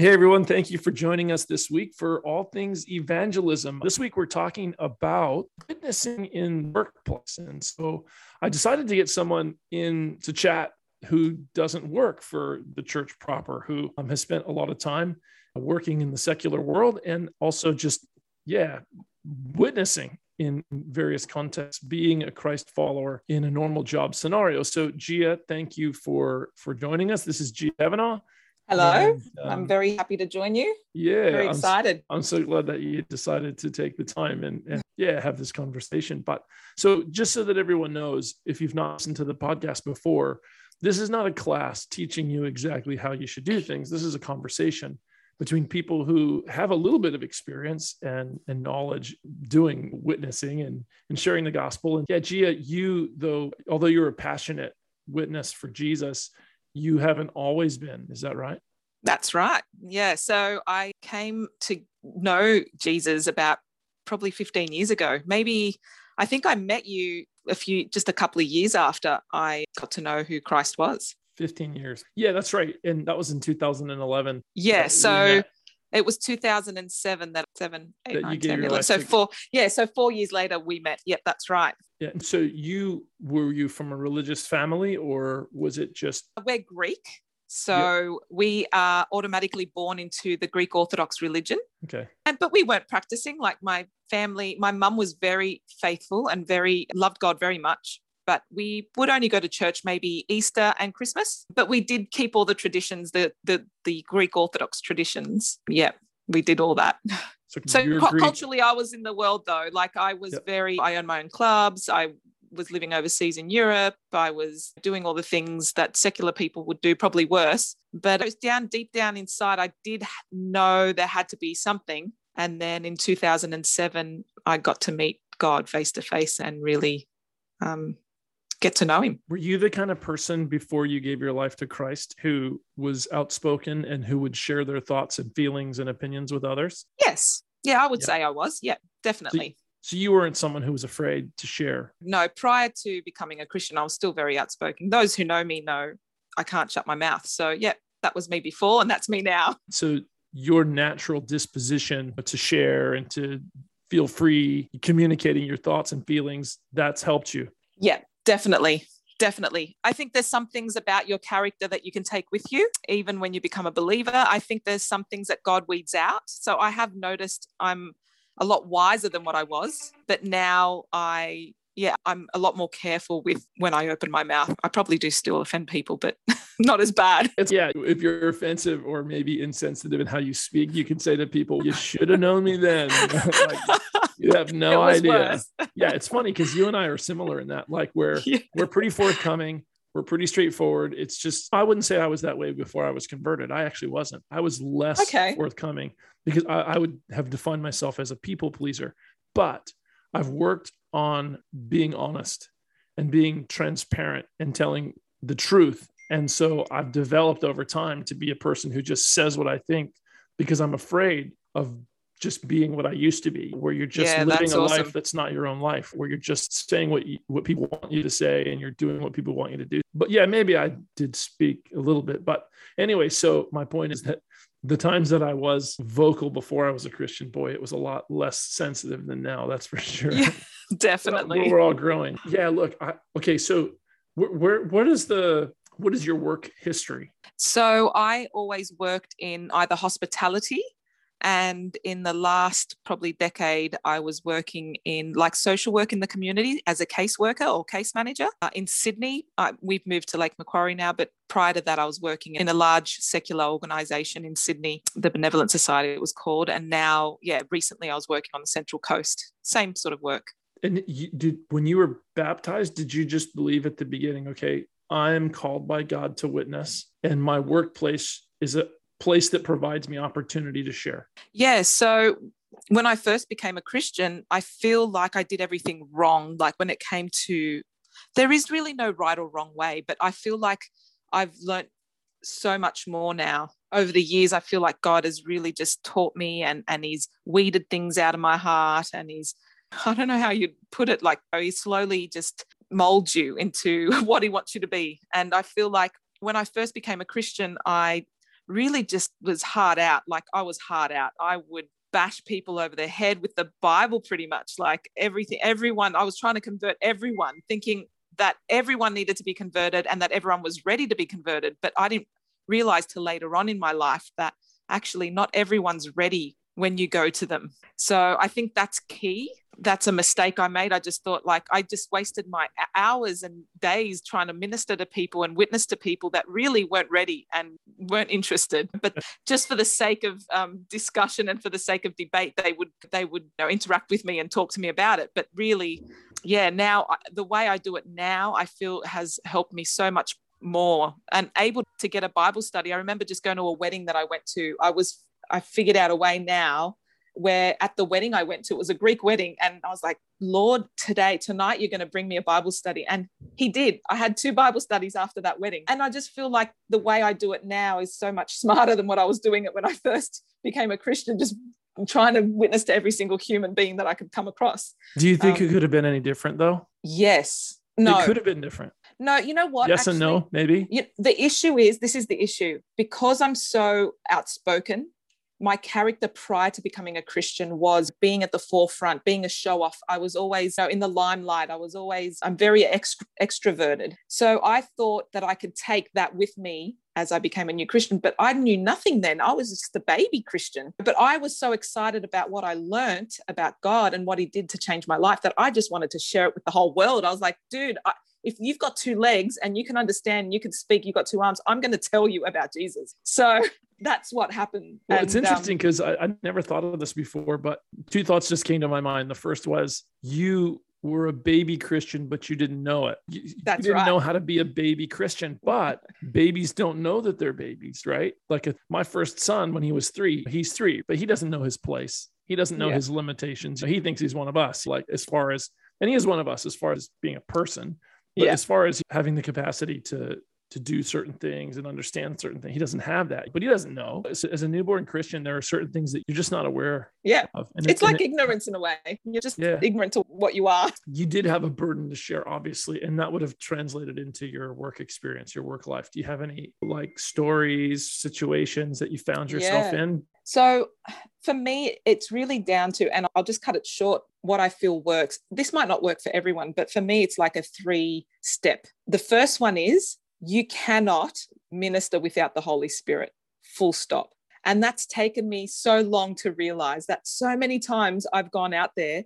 Hey everyone, thank you for joining us this week for all things evangelism. This week we're talking about witnessing in workplace. And so I decided to get someone in to chat who doesn't work for the church proper, who um, has spent a lot of time working in the secular world and also just, yeah, witnessing in various contexts, being a Christ follower in a normal job scenario. So Gia, thank you for for joining us. This is Gia Evanaugh. Hello, and, um, I'm very happy to join you. Yeah, very excited. I'm, I'm, so glad that you decided to take the time and, and yeah, have this conversation. But so just so that everyone knows, if you've not listened to the podcast before, this is not a class teaching you exactly how you should do things. This is a conversation between people who have a little bit of experience and, and knowledge doing witnessing and, and sharing the gospel. And yeah, Gia, you though, although you're a passionate witness for Jesus, you haven't always been. Is that right? That's right. Yeah. So I came to know Jesus about probably 15 years ago. Maybe I think I met you a few, just a couple of years after I got to know who Christ was. 15 years. Yeah, that's right. And that was in 2011. Yeah. So it was 2007 that seven, eight, that nine, 10, 11. So four, yeah. So four years later we met. Yep, that's right. Yeah. So you were you from a religious family or was it just? We're Greek. So yep. we are automatically born into the Greek Orthodox religion. Okay. And but we weren't practicing. Like my family, my mum was very faithful and very loved God very much. But we would only go to church maybe Easter and Christmas. But we did keep all the traditions, the the the Greek Orthodox traditions. Yeah, we did all that. So, so culturally, I was in the world though. Like I was yep. very. I owned my own clubs. I was living overseas in Europe. I was doing all the things that secular people would do, probably worse. But it was down deep down inside, I did know there had to be something. And then in 2007, I got to meet God face to face and really um, get to know Him. Were you the kind of person before you gave your life to Christ who was outspoken and who would share their thoughts and feelings and opinions with others? Yes. Yeah, I would yeah. say I was. Yeah, definitely. So you weren't someone who was afraid to share? No, prior to becoming a Christian, I was still very outspoken. Those who know me know I can't shut my mouth. So, yeah, that was me before and that's me now. So, your natural disposition to share and to feel free communicating your thoughts and feelings, that's helped you. Yeah, definitely. Definitely. I think there's some things about your character that you can take with you, even when you become a believer. I think there's some things that God weeds out. So I have noticed I'm a lot wiser than what I was. But now I, yeah, I'm a lot more careful with when I open my mouth. I probably do still offend people, but not as bad. It's, yeah, if you're offensive or maybe insensitive in how you speak, you can say to people, "You should have known me then." like, you have no idea. yeah, it's funny because you and I are similar in that, like, where yeah. we're pretty forthcoming we're pretty straightforward. It's just, I wouldn't say I was that way before I was converted. I actually wasn't. I was less okay. forthcoming because I, I would have defined myself as a people pleaser. But I've worked on being honest and being transparent and telling the truth. And so I've developed over time to be a person who just says what I think because I'm afraid of just being what I used to be, where you're just yeah, living a awesome. life that's not your own life, where you're just saying what you, what people want you to say and you're doing what people want you to do. But yeah, maybe I did speak a little bit, but anyway. So my point is that the times that I was vocal before I was a Christian boy, it was a lot less sensitive than now. That's for sure. Yeah, definitely. we're, we're all growing. Yeah. Look. I, okay. So where, where what is the what is your work history? So I always worked in either hospitality and in the last probably decade, I was working in like social work in the community as a caseworker or case manager. Uh, in Sydney, uh, we've moved to Lake Macquarie now, but prior to that, I was working in a large secular organization in Sydney, the Benevolent Society, it was called. And now, yeah, recently I was working on the Central Coast, same sort of work. And you, did when you were baptized, did you just believe at the beginning, okay, I'm called by God to witness, and my workplace is a place that provides me opportunity to share? Yeah. So when I first became a Christian, I feel like I did everything wrong. Like when it came to, there is really no right or wrong way, but I feel like I've learned so much more now. Over the years, I feel like God has really just taught me and, and He's weeded things out of my heart and He's, I don't know how you'd put it, like oh, He slowly just molds you into what He wants you to be. And I feel like when I first became a Christian, I really just was hard out. Like I was hard out. I would bash people over their head with the Bible pretty much. Like everything, everyone, I was trying to convert everyone, thinking that everyone needed to be converted and that everyone was ready to be converted. But I didn't realize till later on in my life that actually not everyone's ready when you go to them. So I think that's key. That's a mistake I made. I just thought like I just wasted my hours and days trying to minister to people and witness to people that really weren't ready and weren't interested. But just for the sake of um, discussion and for the sake of debate, they would they would you know, interact with me and talk to me about it. But really, yeah, now the way I do it now, I feel has helped me so much more and able to get a Bible study. I remember just going to a wedding that I went to. I was I figured out a way now where at the wedding I went to, it was a Greek wedding. And I was like, Lord, today, tonight, you're going to bring me a Bible study. And He did. I had two Bible studies after that wedding. And I just feel like the way I do it now is so much smarter than what I was doing it when I first became a Christian, just trying to witness to every single human being that I could come across. Do you think um, it could have been any different though? Yes. No. It could have been different. No, you know what? Yes Actually, and no, maybe. You, the issue is this is the issue because I'm so outspoken my character prior to becoming a Christian was being at the forefront, being a show off. I was always you know, in the limelight. I was always, I'm very extra, extroverted. So I thought that I could take that with me as I became a new Christian, but I knew nothing then. I was just a baby Christian. But I was so excited about what I learned about God and what He did to change my life that I just wanted to share it with the whole world. I was like, dude, I, if you've got two legs and you can understand, you can speak, you've got two arms, I'm going to tell you about Jesus. So that's what happened. Well, and, it's interesting because um, I, I never thought of this before, but two thoughts just came to my mind. The first was you were a baby Christian, but you didn't know it. You, you didn't right. know how to be a baby Christian, but babies don't know that they're babies, right? Like a, my first son, when he was three, he's three, but he doesn't know his place. He doesn't know yeah. his limitations. He thinks he's one of us, like as far as, and he is one of us as far as being a person. But yeah. as far as having the capacity to to do certain things and understand certain things. He doesn't have that, but he doesn't know. As, as a newborn Christian, there are certain things that you're just not aware yeah. it's it, like it, ignorance in a way. You're just yeah. ignorant to what you are. You did have a burden to share, obviously, and that would have translated into your work experience, your work life. Do you have any like stories, situations that you found yourself yeah. in? So for me, it's really down to, and I'll just cut it short, what I feel works. This might not work for everyone, but for me, it's like a three step. The first one is you cannot minister without the Holy Spirit, full stop. And that's taken me so long to realize that so many times I've gone out there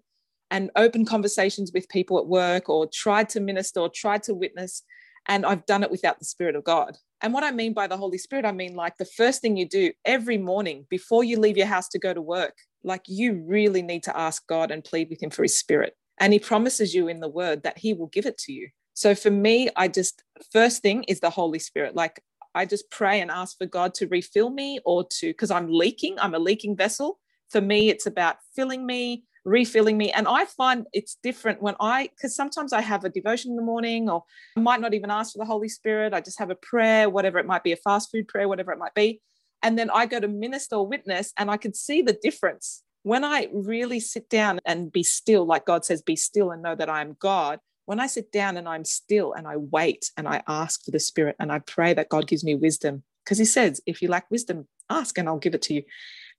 and opened conversations with people at work or tried to minister or tried to witness, and I've done it without the Spirit of God. And what I mean by the Holy Spirit, I mean like the first thing you do every morning before you leave your house to go to work, like you really need to ask God and plead with Him for His Spirit. And He promises you in the Word that He will give it to you. So for me, I just, first thing is the Holy Spirit. Like I just pray and ask for God to refill me or to, because I'm leaking, I'm a leaking vessel. For me, it's about filling me, refilling me. And I find it's different when I, because sometimes I have a devotion in the morning or I might not even ask for the Holy Spirit. I just have a prayer, whatever it might be, a fast food prayer, whatever it might be. And then I go to minister or witness and I can see the difference. When I really sit down and be still, like God says, be still and know that I am God, when I sit down and I'm still and I wait and I ask for the Spirit and I pray that God gives me wisdom, because He says, if you lack wisdom, ask and I'll give it to you.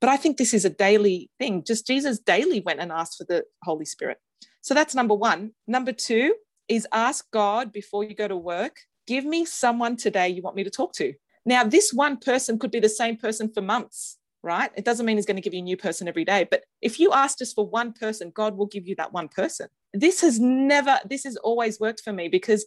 But I think this is a daily thing. Just Jesus daily went and asked for the Holy Spirit. So that's number one. Number two is ask God before you go to work, give me someone today you want me to talk to. Now, this one person could be the same person for months, right? It doesn't mean he's going to give you a new person every day. But if you ask just for one person, God will give you that one person this has never, this has always worked for me because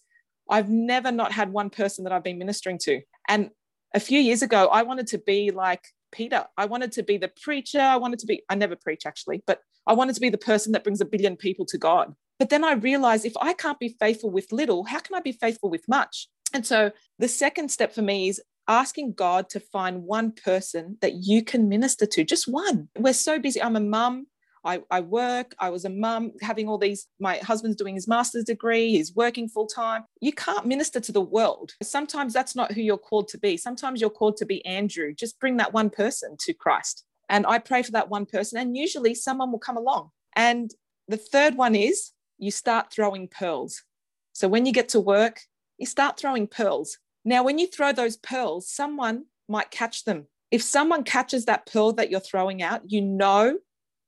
I've never not had one person that I've been ministering to. And a few years ago, I wanted to be like Peter. I wanted to be the preacher. I wanted to be, I never preach actually, but I wanted to be the person that brings a billion people to God. But then I realized if I can't be faithful with little, how can I be faithful with much? And so the second step for me is asking God to find one person that you can minister to, just one. We're so busy. I'm a mum. I, I work, I was a mum, having all these, my husband's doing his master's degree, he's working full time. You can't minister to the world. Sometimes that's not who you're called to be. Sometimes you're called to be Andrew. Just bring that one person to Christ. And I pray for that one person, and usually someone will come along. And the third one is you start throwing pearls. So when you get to work, you start throwing pearls. Now, when you throw those pearls, someone might catch them. If someone catches that pearl that you're throwing out, you know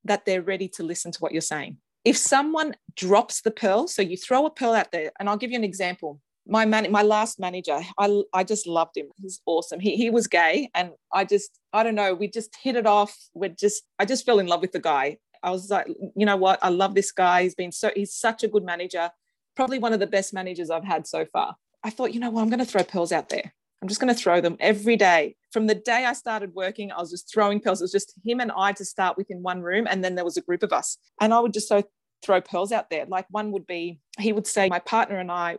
that they're ready to listen to what you're saying. If someone drops the pearl, so you throw a pearl out there, and I'll give you an example. My man, my last manager, I, I just loved him. He's awesome. He, he was gay, and I just, I don't know, we just hit it off. We're just, I just fell in love with the guy. I was like, you know what? I love this guy. He's been so, he's such a good manager. Probably one of the best managers I've had so far. I thought, you know what? I'm going to throw pearls out there. I'm just going to throw them every day. From the day I started working, I was just throwing pearls. It was just him and I to start with in one room. And then there was a group of us. And I would just so throw pearls out there. Like one would be, he would say, My partner and I,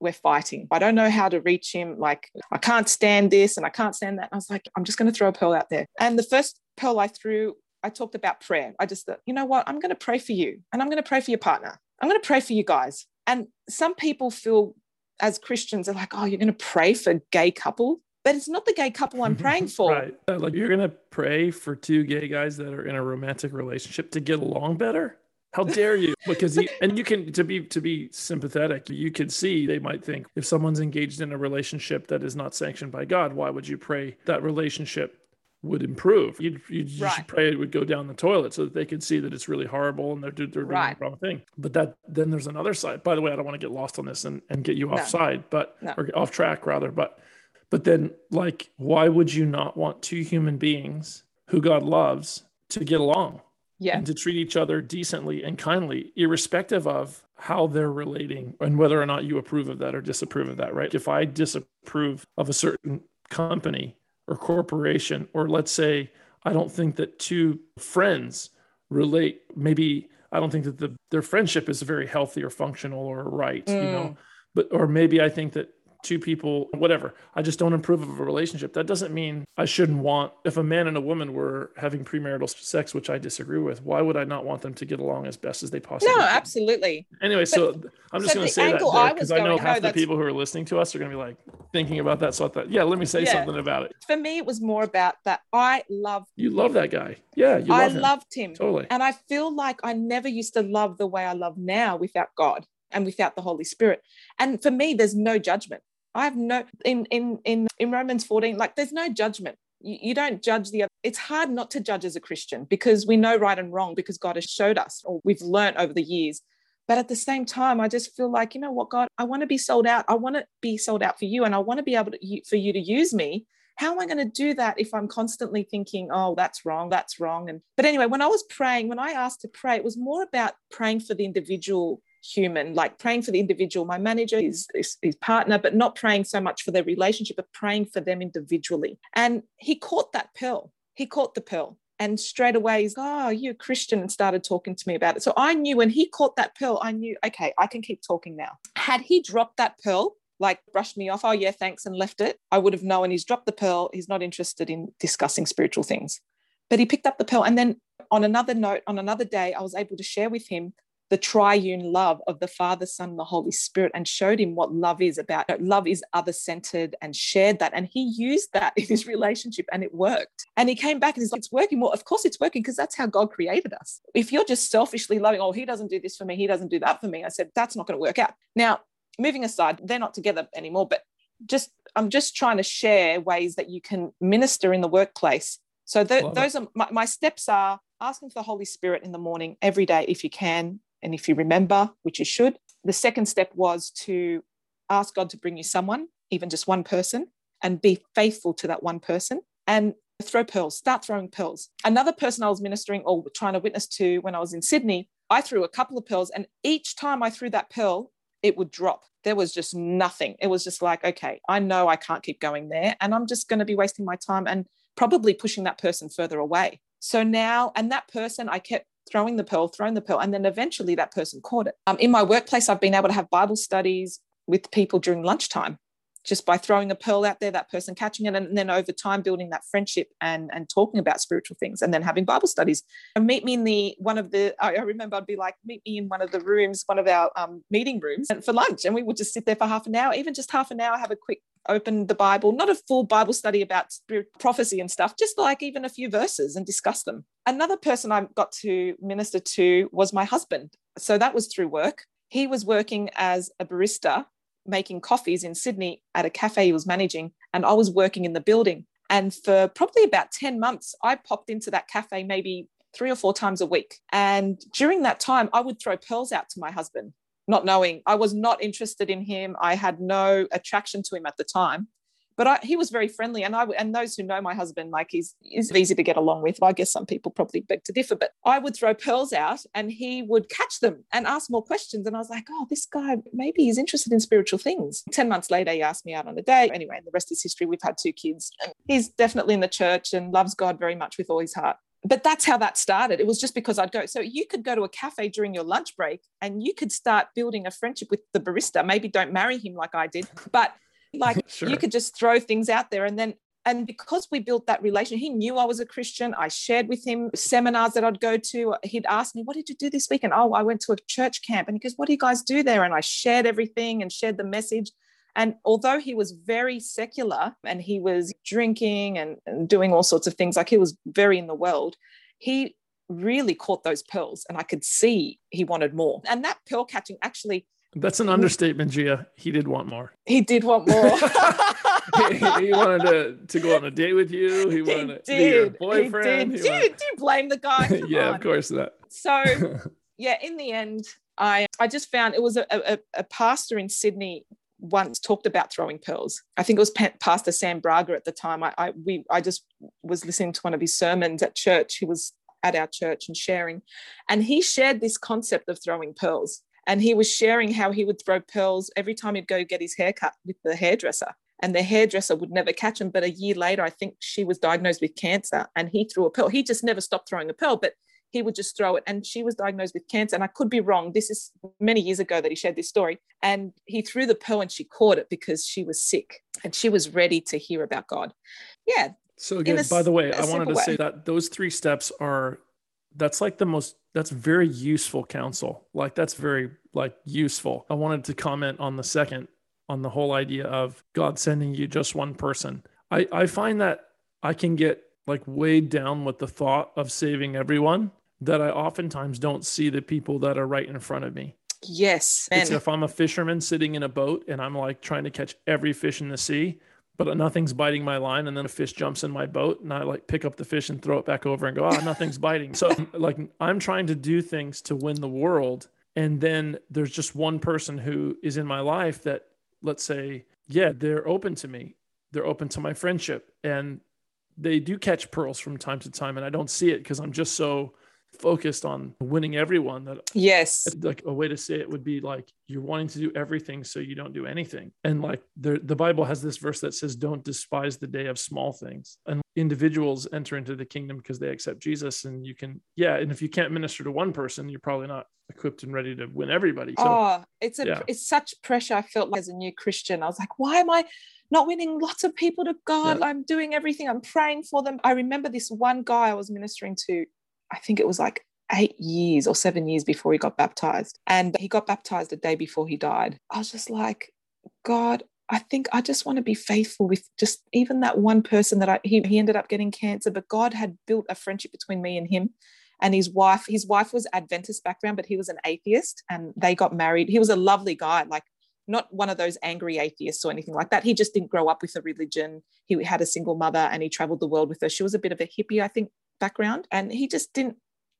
we're fighting. I don't know how to reach him. Like, I can't stand this and I can't stand that. And I was like, I'm just going to throw a pearl out there. And the first pearl I threw, I talked about prayer. I just thought, you know what? I'm going to pray for you and I'm going to pray for your partner. I'm going to pray for you guys. And some people feel as Christians are like, oh, you're going to pray for gay couple. But it's not the gay couple I'm praying for. right. Like you're going to pray for two gay guys that are in a romantic relationship to get along better. How dare you? Because he, and you can to be to be sympathetic, you can see they might think if someone's engaged in a relationship that is not sanctioned by God, why would you pray that relationship would improve? You'd, you should pray it would go down the toilet so that they could see that it's really horrible and they're, they're doing right. the wrong thing. But that then there's another side. By the way, I don't want to get lost on this and, and get you no. offside, but no. or off track rather. But but then like why would you not want two human beings who God loves to get along? yeah. and to treat each other decently and kindly, irrespective of how they're relating and whether or not you approve of that or disapprove of that, right? If I disapprove of a certain company or corporation, or let's say I don't think that two friends relate, maybe I don't think that the, their friendship is very healthy or functional or right, mm. you know, mm. but or maybe I think that two people, whatever. I just don't approve of a relationship. That doesn't mean I shouldn't want, if a man and a woman were having premarital sex, which I disagree with, why would I not want them to get along as best as they possibly No, can? absolutely. Anyway, but, so I'm just so going to say that because I, I, know half the people who are listening to us are going to be like thinking about that. So I thought, yeah, let me say yeah. something about it. For me, it was more about that I love. You love that guy. Yeah, you love I him. loved him. Totally. And I feel like I never used to love the way I love now without God and without the Holy Spirit. And for me, there's no judgment. I have no in in in in Romans 14, like there's no judgment. You, don't judge the other. It's hard not to judge as a Christian because we know right and wrong because God has showed us or we've learned over the years. But at the same time, I just feel like, you know what, God, I want to be sold out. I want to be sold out for you and I want to be able to for you to use me. How am I going to do that if I'm constantly thinking, oh, that's wrong, that's wrong? And but anyway, when I was praying, when I asked to pray, it was more about praying for the individual human, like praying for the individual, my manager, his, his, his, partner, but not praying so much for their relationship, but praying for them individually. And he caught that pill. He caught the pill. And straight away, he's, oh, you're a Christian, and started talking to me about it. So I knew when he caught that pill, I knew, okay, I can keep talking now. Had he dropped that pill, like brushed me off, oh, yeah, thanks, and left it, I would have known he's dropped the pill. He's not interested in discussing spiritual things. But he picked up the pill. And then on another note, on another day, I was able to share with him the triune love of the Father, Son, and the Holy Spirit and showed him what love is about. Love is other centered and shared that. And he used that in his relationship and it worked. And he came back and he's like, it's working. Well, of course it's working because that's how God created us. If you're just selfishly loving, oh, he doesn't do this for me, he doesn't do that for me, I said, that's not going to work out. Now, moving aside, they're not together anymore, but just I'm just trying to share ways that you can minister in the workplace. So th- those are my, my steps are asking for the Holy Spirit in the morning every day if you can, and if you remember, which you should, the second step was to ask God to bring you someone, even just one person, and be faithful to that one person and throw pearls, start throwing pearls. Another person I was ministering or trying to witness to when I was in Sydney, I threw a couple of pearls, and each time I threw that pearl, it would drop. There was just nothing. It was just like, okay, I know I can't keep going there, and I'm just going to be wasting my time and probably pushing that person further away. So now, and that person, I kept throwing the pearl, throwing the pearl, and then eventually that person caught it. Um, in my workplace, I've been able to have Bible studies with people during lunchtime just by throwing a pearl out there, that person catching it, and then over time building that friendship and and talking about spiritual things, and then having Bible studies. And meet me in the one of the. I remember I'd be like, meet me in one of the rooms, one of our um, meeting rooms, and for lunch, and we would just sit there for half an hour, even just half an hour, have a quick open the Bible, not a full Bible study about prophecy and stuff, just like even a few verses and discuss them. Another person I got to minister to was my husband. So that was through work. He was working as a barista making coffees in Sydney at a cafe he was managing, and I was working in the building. And for probably about 10 months, I popped into that cafe maybe three or four times a week. And during that time, I would throw pearls out to my husband, not knowing I was not interested in him. I had no attraction to him at the time but I, he was very friendly. And I and those who know my husband like he's is easy to get along with. I guess some people probably beg to differ but I would throw pearls out and he would catch them and ask more questions. And I was like oh this guy maybe he's interested in spiritual things. 10 months later he asked me out on a date. Anyway and the rest is history. We've had two kids. He's definitely in the church and loves God very much with all his heart but that's how that started. It was just because I'd go. So you could go to a cafe during your lunch break and you could start building a friendship with the barista. Maybe don't marry him like I did, but like sure. you could just throw things out there and then and because we built that relation, he knew I was a Christian. I shared with him seminars that I'd go to. He'd ask me, What did you do this week? And oh, I went to a church camp. And he goes, What do you guys do there? And I shared everything and shared the message. And although he was very secular and he was drinking and, and doing all sorts of things, like he was very in the world, he really caught those pearls. And I could see he wanted more. And that pearl catching actually that's an understatement, Gia. He did want more. He did want more. he, he, wanted to, to go on a date with you. He wanted he to be your boyfriend. He did. He wanted... do, you blame the guy? yeah, on. of course not. So, yeah, in the end, I I just found it was a, a, a pastor in Sydney once talked about throwing pearls. I think it was Pastor Sam Braga at the time. I, I we I just was listening to one of his sermons at church. He was at our church and sharing, and he shared this concept of throwing pearls and he was sharing how he would throw pearls every time he'd go get his hair cut with the hairdresser. And the hairdresser would never catch him. But a year later, I think she was diagnosed with cancer and he threw a pearl. He just never stopped throwing a pearl, but he would just throw it. And she was diagnosed with cancer. And I could be wrong. This is many years ago that he shared this story. And he threw the pearl and she caught it because she was sick and she was ready to hear about God. Yeah. So good. By the way, I wanted to way. say that those three steps are that's like the most that's very useful counsel like that's very like useful i wanted to comment on the second on the whole idea of god sending you just one person i i find that i can get like weighed down with the thought of saving everyone that i oftentimes don't see the people that are right in front of me. Yes it's if i'm a fisherman sitting in a boat and i'm like trying to catch every fish in the sea but nothing's biting my line and then a fish jumps in my boat and i like pick up the fish and throw it back over and go ah oh, nothing's biting. So like i'm trying to do things to win the world and then there's just one person who is in my life that let's say yeah they're open to me. They're open to my friendship and they do catch pearls from time to time and i don't see it because i'm just so focused on winning everyone that yes like a way to say it would be like you're wanting to do everything so you don't do anything and like the, the bible has this verse that says don't despise the day of small things and individuals enter into the kingdom because they accept jesus and you can yeah and if you can't minister to one person you're probably not equipped and ready to win everybody so, oh it's a yeah. it's such pressure i felt like as a new christian i was like why am i not winning lots of people to God. Yeah. I'm doing everything. I'm praying for them. I remember this one guy I was ministering to I think it was like eight years or seven years before he got baptized. And he got baptized the day before he died. I was just like, God, I think I just want to be faithful with just even that one person that I, he, he ended up getting cancer, but God had built a friendship between me and him and his wife. His wife was Adventist background, but he was an atheist and they got married. He was a lovely guy, like not one of those angry atheists or anything like that. He just didn't grow up with a religion. He had a single mother and he traveled the world with her. She was a bit of a hippie, I think, background and he just didn't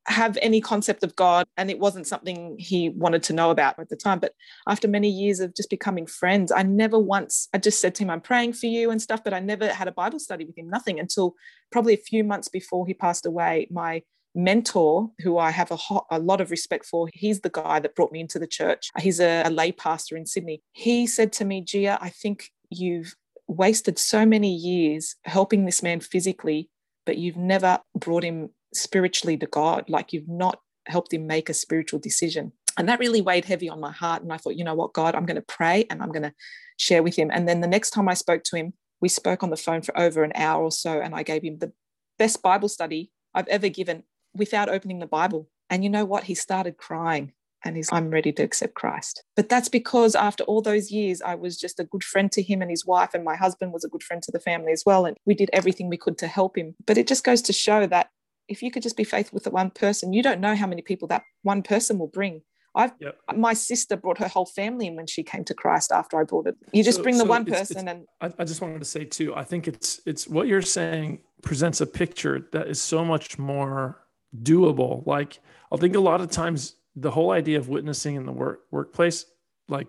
have any concept of God and it wasn't something he wanted to know about at the time. But after many years of just becoming friends, I never once, I just said to him, I'm praying for you and stuff, but I never had a Bible study with him, nothing until probably a few months before he passed away. My mentor, who I have a, ho- a lot of respect for, he's the guy that brought me into the church. He's a, a lay pastor in Sydney. He said to me, Gia, I think you've wasted so many years helping this man physically but you've never brought him spiritually to God. Like you've not helped him make a spiritual decision. And that really weighed heavy on my heart. And I thought, you know what, God, I'm going to pray and I'm going to share with him. And then the next time I spoke to him, we spoke on the phone for over an hour or so. And I gave him the best Bible study I've ever given without opening the Bible. And you know what? He started crying and he's I'm ready to accept Christ. But that's because after all those years, I was just a good friend to him and his wife, and my husband was a good friend to the family as well. And we did everything we could to help him. But it just goes to show that if you could just be faithful with the one person, you don't know how many people that one person will bring. I've yep. my sister brought her whole family in when she came to Christ after I brought it. You just so, bring the so one it's, person it's, and I, I just wanted to say too, I think it's it's what you're saying presents a picture that is so much more doable. Like I think a lot of times the whole idea of witnessing in the work workplace, like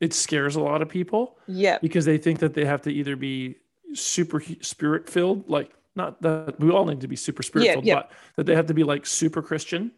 it scares a lot of people. Yeah. Because they think that they have to either be super spirit filled, like not that we all need to be super spiritual, yeah, yeah. but that they have to be like super Christian,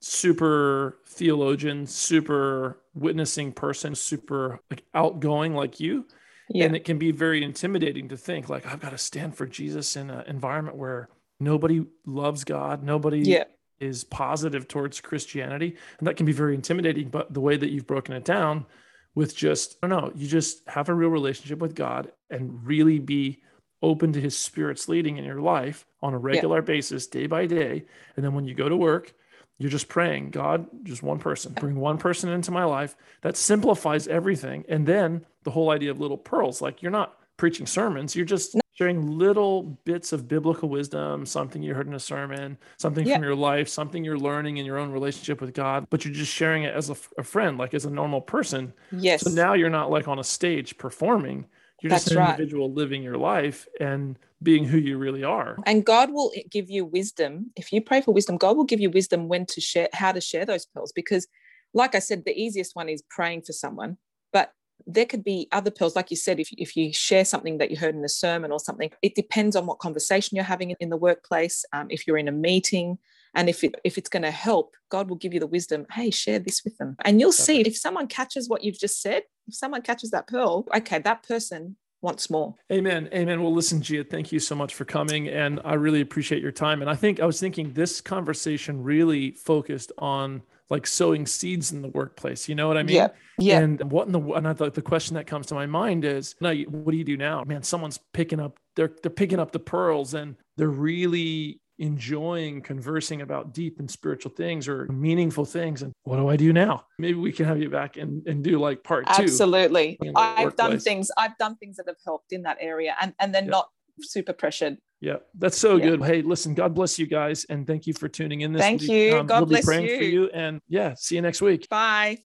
super theologian, super witnessing person, super like outgoing like you. Yeah. And it can be very intimidating to think like I've got to stand for Jesus in an environment where nobody loves God, nobody yeah. Is positive towards Christianity, and that can be very intimidating. But the way that you've broken it down with just I don't know, you just have a real relationship with God and really be open to his spirit's leading in your life on a regular yeah. basis day by day and then when you go to work you're just praying god just one person bring one person into my life that simplifies everything and then the whole idea of little pearls like you're not preaching sermons you're just sharing little bits of biblical wisdom something you heard in a sermon something yeah. from your life something you're learning in your own relationship with god but you're just sharing it as a, a friend like as a normal person yes so now you're not like on a stage performing you're That's just an right. individual living your life and being who you really are. And God will give you wisdom. If you pray for wisdom, God will give you wisdom when to share, how to share those pearls. Because, like I said, the easiest one is praying for someone. There could be other pearls, like you said, if, if you share something that you heard in a sermon or something, it depends on what conversation you're having in the workplace. Um, if you're in a meeting, and if it if it's going to help, God will give you the wisdom. Hey, share this with them, and you'll see if someone catches what you've just said. If someone catches that pearl, okay, that person wants more. Amen. Amen. Well, listen, Gia, thank you so much for coming. And I really appreciate your time. And I think I was thinking this conversation really focused on like sowing seeds in the workplace. You know what I mean? Yeah. Yeah. And what in the and I thought the question that comes to my mind is, now what do you do now? Man, someone's picking up, they're they're picking up the pearls and they're really enjoying conversing about deep and spiritual things or meaningful things. And what do I do now? Maybe we can have you back and, and do like part two. Absolutely. I've workplace. done things, I've done things that have helped in that area and, and they're not super pressured. Yeah, that's so yeah. good. Hey, listen, God bless you guys. And thank you for tuning in this Thank week. you. Um, God we'll bless be praying you. for you. And yeah, see you next week. Bye.